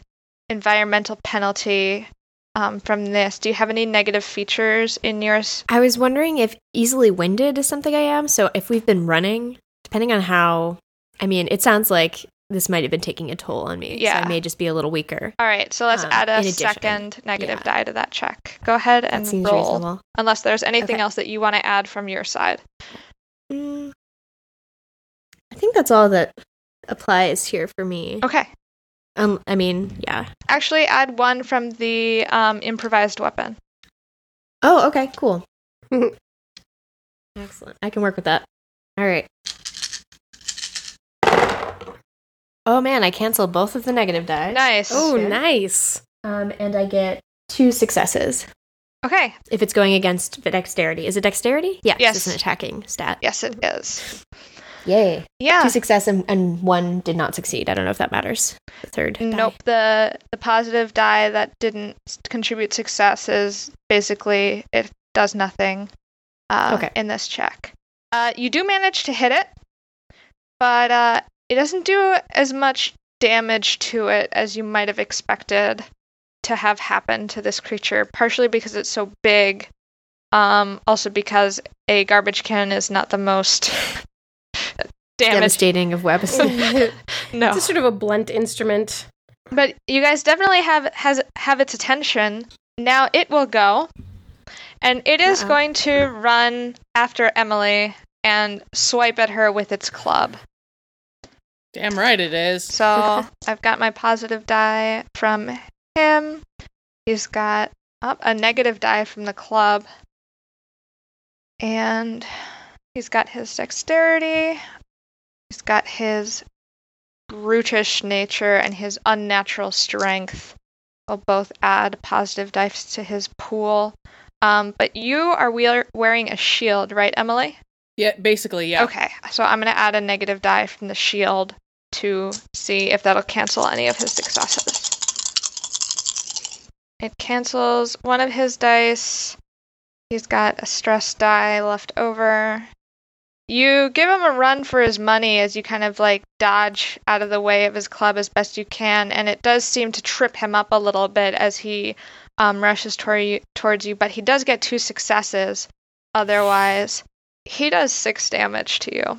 environmental penalty um, from this. Do you have any negative features in yours? I was wondering if easily winded is something I am. So if we've been running, depending on how I mean, it sounds like this might have been taking a toll on me. Yeah. So I may just be a little weaker. All right, so let's Um, add a second negative yeah. die to that check. Go ahead and roll. reasonable. Unless there's anything Okay. else that you want to add from your side. Mm, I think that's all that applies here for me. Okay. Um, I mean, yeah. Actually, add one from the um, improvised weapon. Oh, okay, cool. [laughs] Excellent. I can work with that. All right. Oh man, I canceled both of the negative dice. Nice. Oh, Yeah. nice. Um, and I get two successes Okay. if it's going against the dexterity. Is it dexterity? Yeah, Yes. It's an attacking stat. Yes, it is. Yay. Yeah. Two success and, and one did not succeed. I don't know if that matters. The third. die. Nope. The the positive die that didn't contribute success is basically it does nothing uh, Okay. in this check. Uh, you do manage to hit it, but uh, it doesn't do as much damage to it as you might have expected to have happen to this creature. Partially because it's so big, um, also because a garbage can is not the most [laughs] damage. Devastating of webs. [laughs] [laughs] No. It's sort of a blunt instrument. But you guys definitely have has have its attention. Now it will go, and it is Uh-oh. going to run after Emily and swipe at her with its club. Damn right it is. So [laughs] I've got my positive die from him. He's got up a negative die from the club, and he's got his dexterity. He's got his brutish nature and his unnatural strength. Will both add positive dice to his pool. Um, but you are wear- wearing a shield, right, Emily? Yeah, basically, yeah. Okay, so I'm going to add a negative die from the shield to see if that'll cancel any of his successes. It cancels one of his dice. He's got a stress die left over. You give him a run for his money as you kind of like dodge out of the way of his club as best you can, and it does seem to trip him up a little bit as he um, rushes toward you, towards you, but he does get two successes otherwise. He does six damage to you.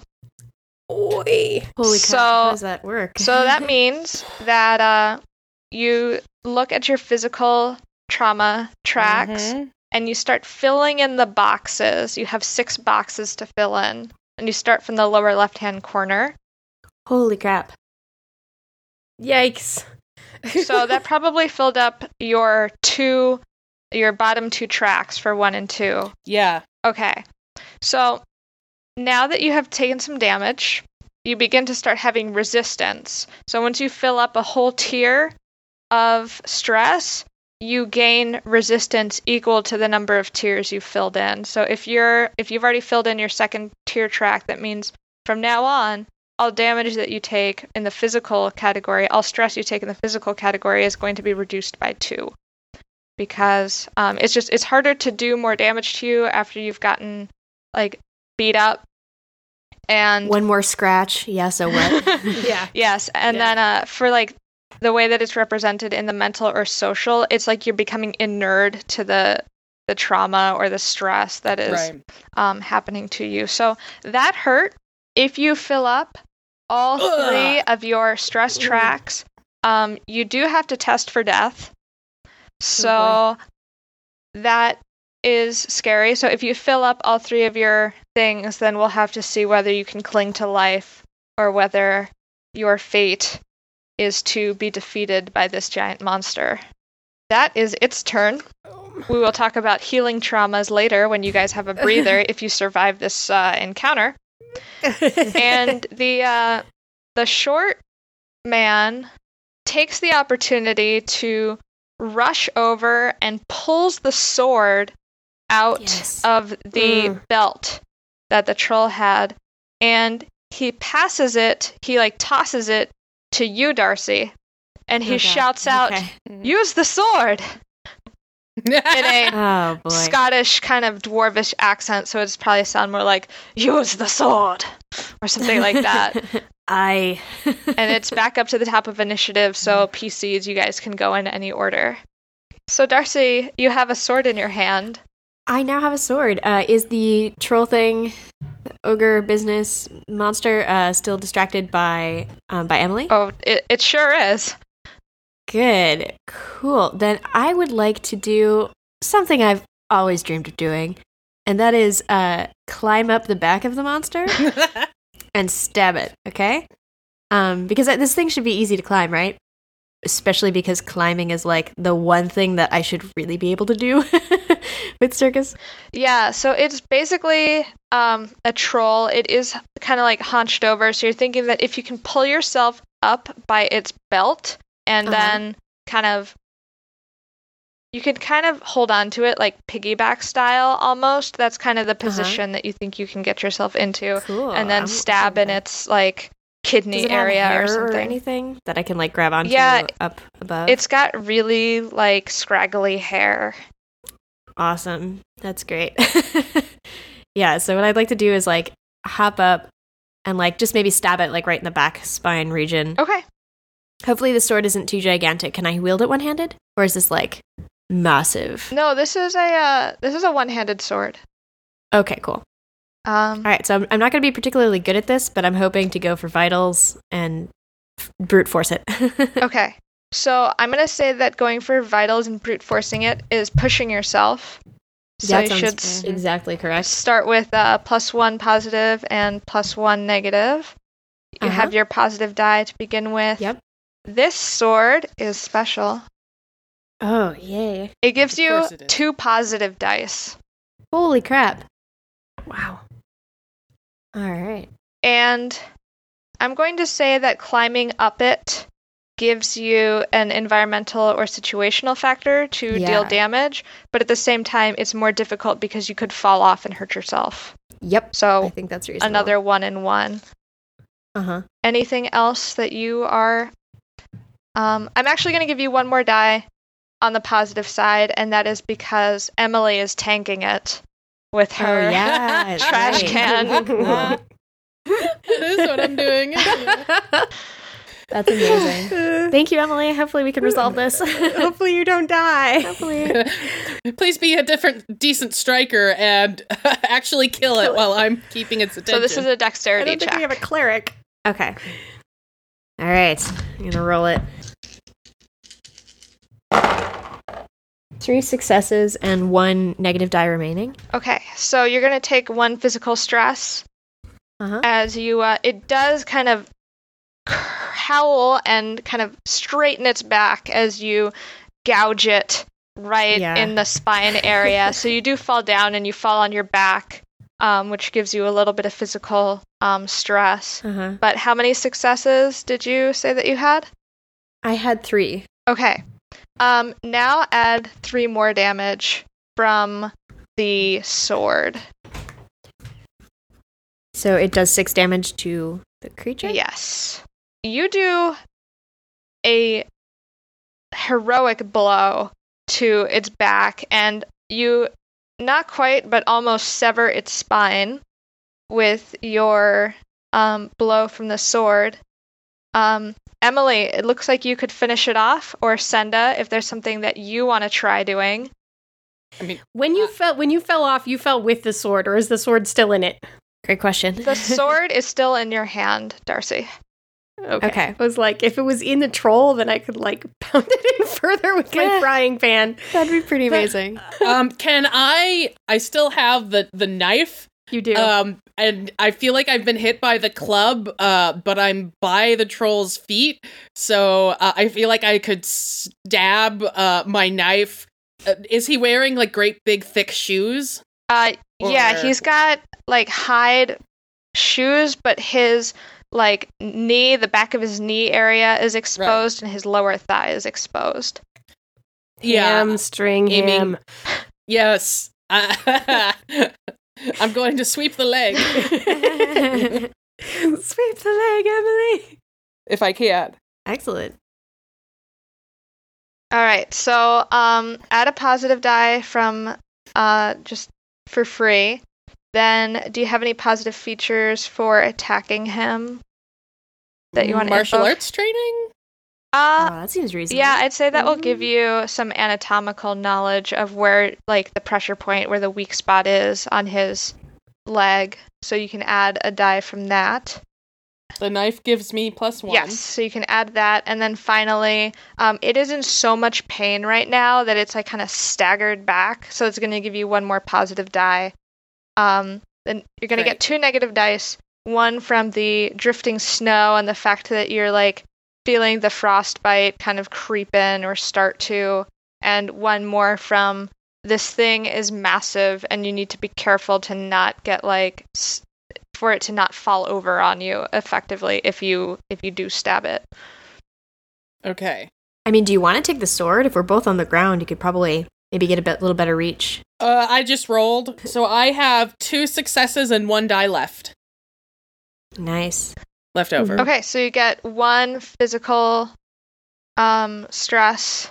Oi. Holy So- cow! How does that work? So that [laughs] means that uh, you look at your physical trauma tracks Mhm. And you start filling in the boxes. You have six boxes to fill in, and you start from the lower left hand corner. Holy crap! Yikes. So [laughs] that probably filled up your two, your bottom two tracks for one and two. Yeah. Okay. So now that you have taken some damage, you begin to start having resistance. So once you fill up a whole tier of stress, you gain resistance equal to the number of tiers you've filled in. So if you're if you've already filled in your second tier track, that means from now on, all damage that you take in the physical category, all stress you take in the physical category is going to be reduced by two. Because um, it's just it's harder to do more damage to you after you've gotten like beat up and One more scratch. Yeah. So what? [laughs] yeah. yes and Yeah. then uh, for like the way that it's represented in the mental or social it's like you're becoming inured to the the trauma or the stress that is Right. um, happening to you. So that hurt. If you fill up all three of your stress tracks um, you do have to test for death. So that is scary. So if you fill up all three of your things then we'll have to see whether you can cling to life or whether your fate is to be defeated by this giant monster that is its turn we will talk about healing traumas later when you guys have a breather [laughs] if you survive this uh, encounter and [laughs] the uh, the short man takes the opportunity to rush over and pulls the sword out Yes. of the Mm. belt that the troll had and he passes it he like tosses it to you darcy and he Oh, shouts out Okay. use the sword in a [laughs] Oh. Scottish kind of dwarvish accent, so it's probably sound more like "use the sword" or something like that. [laughs] I. [laughs] and it's back up to the top of initiative, so PCs, you guys can go in any order. So Darcy, you have a sword in your hand. I now have a sword. Uh, is the troll thing ogre business monster uh, still distracted by um, by Emily? Oh, it, it sure is. Good. Cool. Then I would like to do something I've always dreamed of doing, and that is uh, climb up the back of the monster [laughs] and stab it. Okay. Um, because this thing should be easy to climb, right? Especially because climbing is like the one thing that I should really be able to do [laughs] [laughs] with circus. Yeah, so it's basically um, a troll. It is kind of like hunched over. So you're thinking that if you can pull yourself up by its belt and Uh-huh. then kind of. You can kind of hold on to it like piggyback style almost. That's kind of the position that you think you can get yourself into. Cool. and then I'm stab in its like kidney area or something. anything that I can like grab onto Yeah, up above? It's got really like scraggly hair. Awesome. That's great. [laughs] yeah, so what I'd like to do is like hop up and like just maybe stab it like right in the back spine region. Okay. Hopefully the sword isn't too gigantic. Can I wield it one-handed or is this like massive? No, this is a uh, this is a one-handed sword. Okay, cool. Um, All right, so I'm, I'm not going to be particularly good at this, but I'm hoping to go for vitals and f- brute force it. [laughs] okay. So I'm gonna say that going for vitals and brute forcing it is pushing yourself. So That you sounds should s- exactly correct. start with uh, plus one positive and plus one negative. You Uh-huh. have your positive die to begin with. Yep. This sword is special. Oh, yay. It gives Of you course it is. two positive dice. Holy crap. Wow. All right. And I'm going to say that climbing up it gives you an environmental or situational factor to deal damage, but at the same time, it's more difficult because you could fall off and hurt yourself. Yep. So I think that's reasonable. another one in one. Uh-huh. Anything else that you are. Um, I'm actually going to give you one more die on the positive side, and that is because Emily is tanking it with Oh, her yeah. [laughs] trash right. can. [laughs] it is what I'm doing. [laughs] That's amazing. [laughs] Thank you, Emily. Hopefully we can resolve [laughs] this. Hopefully you don't die. Hopefully. [laughs] Please be a different, decent striker and actually kill it while I'm keeping its attention. So, this is a dexterity don't think check. we have a cleric. Okay. All right. I'm gonna roll it. Three successes and one negative die remaining. Okay, so you're gonna take one physical stress Uh-huh. as you. Uh, it does kind of howl and kind of straighten its back as you gouge it right Yeah. in the spine area. [laughs] so you do fall down and you fall on your back, um, which gives you a little bit of physical um, stress. Uh-huh. But how many successes did you say that you had? I had three. Okay. Um, now add three more damage from the sword. So it does six damage to the creature? Yes. You do a heroic blow to its back, and you not quite, but almost sever its spine with your um, blow from the sword. Um, Emily, it looks like you could finish it off, or Senda, if there's something that you want to try doing. I mean, When you fell when you fell off, you fell with the sword, or is the sword still in it? Great question. The [laughs] sword is still in your hand, Darcy. Okay. Okay. I was like, if it was in the troll, then I could like [laughs] pound it in further with my frying pan. That'd be pretty amazing. um, can I? I still have the the knife. You do. Um, and I feel like I've been hit by the club. Uh, but I'm by the troll's feet, so uh, I feel like I could stab uh my knife. Uh, is he wearing like great big thick shoes? Uh, yeah, he's got like hide shoes, but his like knee, the back of his knee area is exposed, and his lower thigh is exposed. Yeah. Hamstring aiming- him. [laughs] Yes. [laughs] I'm going to sweep the leg [laughs] Sweep the leg, Emily. if I can. Excellent. All right, so um, add a positive die from uh just for free. Then, do you have any positive features for attacking him that you want to martial arts training? Oh, Uh, that seems reasonable. Yeah, I'd say that will give you some anatomical knowledge of where, like, the pressure point, where the weak spot is on his leg. so you can add a die from that. The knife gives me plus one. Yes, so you can add that, and then finally, um, it is in so much pain right now that it's like kind of staggered back, so it's going to give you one more positive die. Um, then you're going to get two negative dice, one from the drifting snow and the fact that you're like feeling the frostbite kind of creep in or start to, and one more from this thing is massive and you need to be careful to not get like for it to not fall over on you effectively if you if you do stab it. Okay. I mean, do you want to take the sword? If we're both on the ground, you could probably maybe get a bit, little better reach. Uh, I just rolled, so I have two successes and one die left. Nice. Left over. Okay, so you get one physical um stress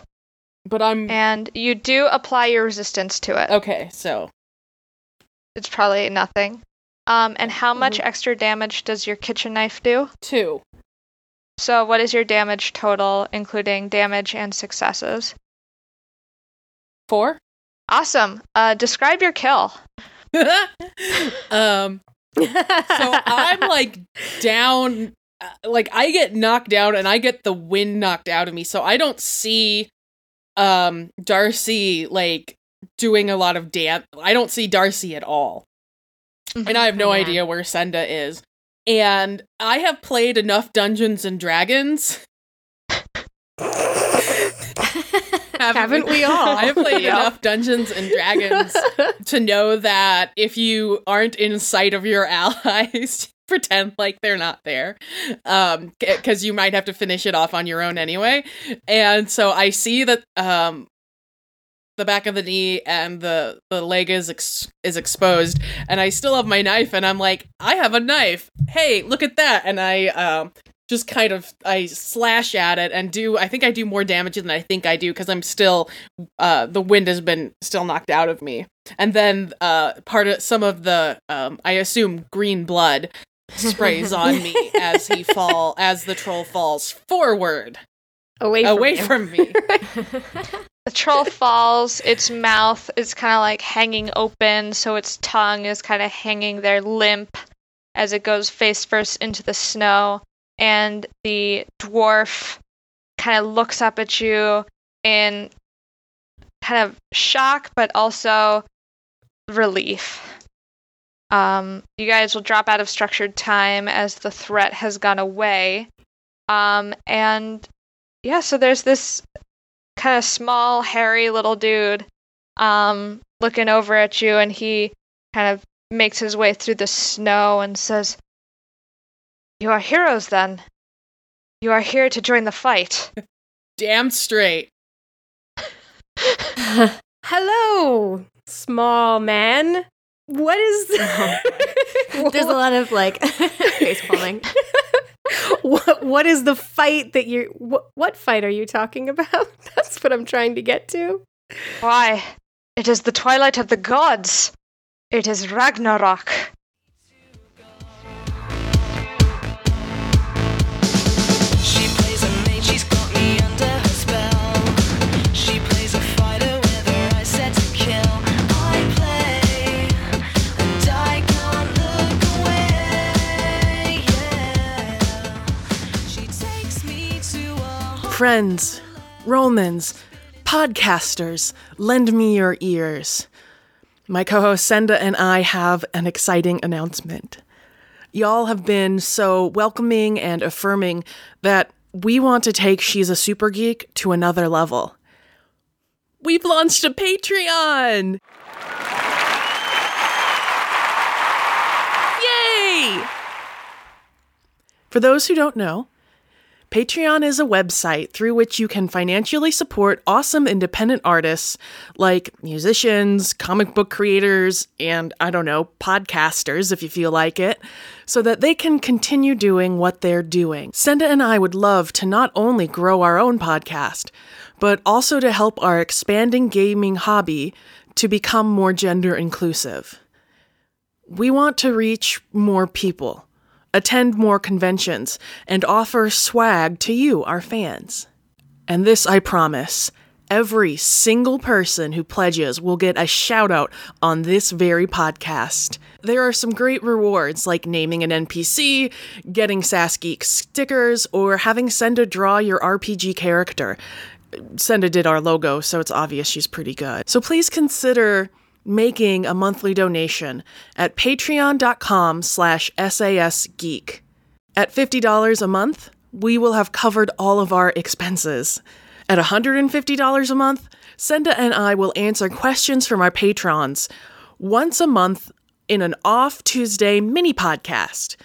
But I'm and you do apply your resistance to it. okay. So It's probably nothing. Um and how much extra damage does your kitchen knife do? two. So what is your damage total including damage and successes? Four. Awesome. Uh describe your kill. [laughs] um. So I'm [laughs] like down. uh, Like I get knocked down, and I get the wind knocked out of me, so I don't see, um, Darcy like doing a lot of dance. I don't see Darcy at all. and I have no Yeah. idea where Senda is. And I have played enough Dungeons and Dragons. [laughs] Haven't we all? I have played [laughs] enough Dungeons and Dragons [laughs] to know that if you aren't in sight of your allies, [laughs] pretend like they're not there. Um because you might have to finish it off on your own anyway. And so I see that um the back of the knee and the the leg is ex- is exposed and I still have my knife and I'm like I have a knife. Hey, look at that. And I um just kind of I slash at it and do I think I do more damage than I think I do because I'm still uh the wind has been still knocked out of me. And then uh part of some of the um I assume green blood sprays [laughs] on me as he fall as the troll falls forward Away from away you. from me. [laughs] The troll falls, its mouth is kind of like hanging open, so its tongue is kind of hanging there limp as it goes face first into the snow. And the dwarf kind of looks up at you in kind of shock, but also relief. Um, you guys will drop out of structured time as the threat has gone away. Um, and yeah, so there's this kind of small, hairy little dude um, looking over at you, and he kind of makes his way through the snow and says, You are heroes then. You are here to join the fight. [laughs] Damn straight. [laughs] Hello, small man. What is [laughs] oh There's a lot of like face palming. what, what is the fight that you're what, what fight are you talking about? That's what I'm trying to get to. Why? It is the twilight of the gods. It is Ragnarok. Friends, Romans, podcasters, lend me your ears. My co host Senda and I have an exciting announcement. Y'all have been so welcoming and affirming that we want to take She's a Super Geek to another level. We've launched a Patreon! Yay! For those who don't know, Patreon is a website through which you can financially support awesome independent artists like musicians, comic book creators, and I don't know, podcasters if you feel like it, so that they can continue doing what they're doing. Senda and I would love to not only grow our own podcast, but also to help our expanding gaming hobby to become more gender inclusive. We want to reach more people attend more conventions, and offer swag to you, our fans. And this I promise every single person who pledges will get a shout out on this very podcast. There are some great rewards like naming an NPC, getting SassGeek stickers, or having Senda draw your RPG character. Senda did our logo, so it's obvious she's pretty good. So please consider making a monthly donation at patreon.com slash sasgeek. At $50 a month, we will have covered all of our expenses. At $150 a month, Senda and I will answer questions from our patrons once a month in an off Tuesday mini podcast.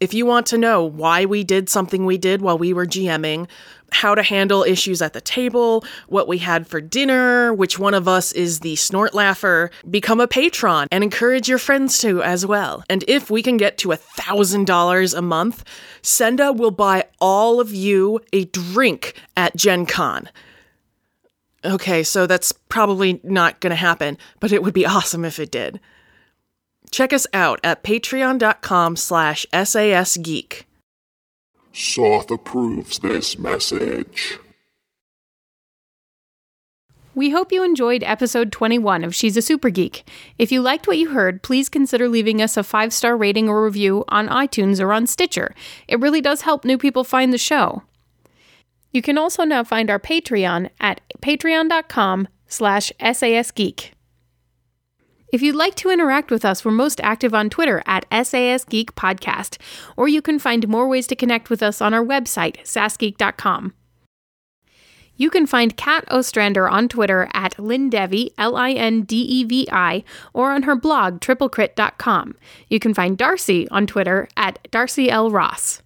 If you want to know why we did something we did while we were GMing, how to handle issues at the table, what we had for dinner, which one of us is the snort laugher, become a patron and encourage your friends to as well. And if we can get to a thousand dollars a month, Senda will buy all of you a drink at Gen Con. Okay, so that's probably not gonna happen, but it would be awesome if it did. Check us out at patreon.com slash sasgeek. Soth approves this message. We hope you enjoyed episode 21 of She's a Super Geek. If you liked what you heard, please consider leaving us a five star rating or review on iTunes or on Stitcher. It really does help new people find the show. You can also now find our Patreon at patreon.com slash sasgeek. If you'd like to interact with us, we're most active on Twitter at SAS Geek Podcast, or you can find more ways to connect with us on our website, sasgeek.com. You can find Kat Ostrander on Twitter at Lindevi, L I N D E V I, or on her blog, triplecrit.com. You can find Darcy on Twitter at Darcy L. Ross.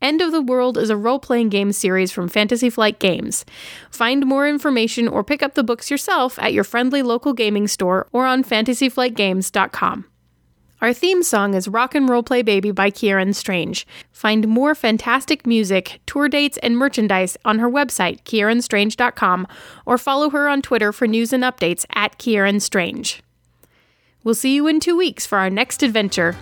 End of the World is a role playing game series from Fantasy Flight Games. Find more information or pick up the books yourself at your friendly local gaming store or on fantasyflightgames.com. Our theme song is Rock and Roll Play Baby by Kieran Strange. Find more fantastic music, tour dates, and merchandise on her website, kieranstrange.com, or follow her on Twitter for news and updates at Kieran Strange. We'll see you in two weeks for our next adventure.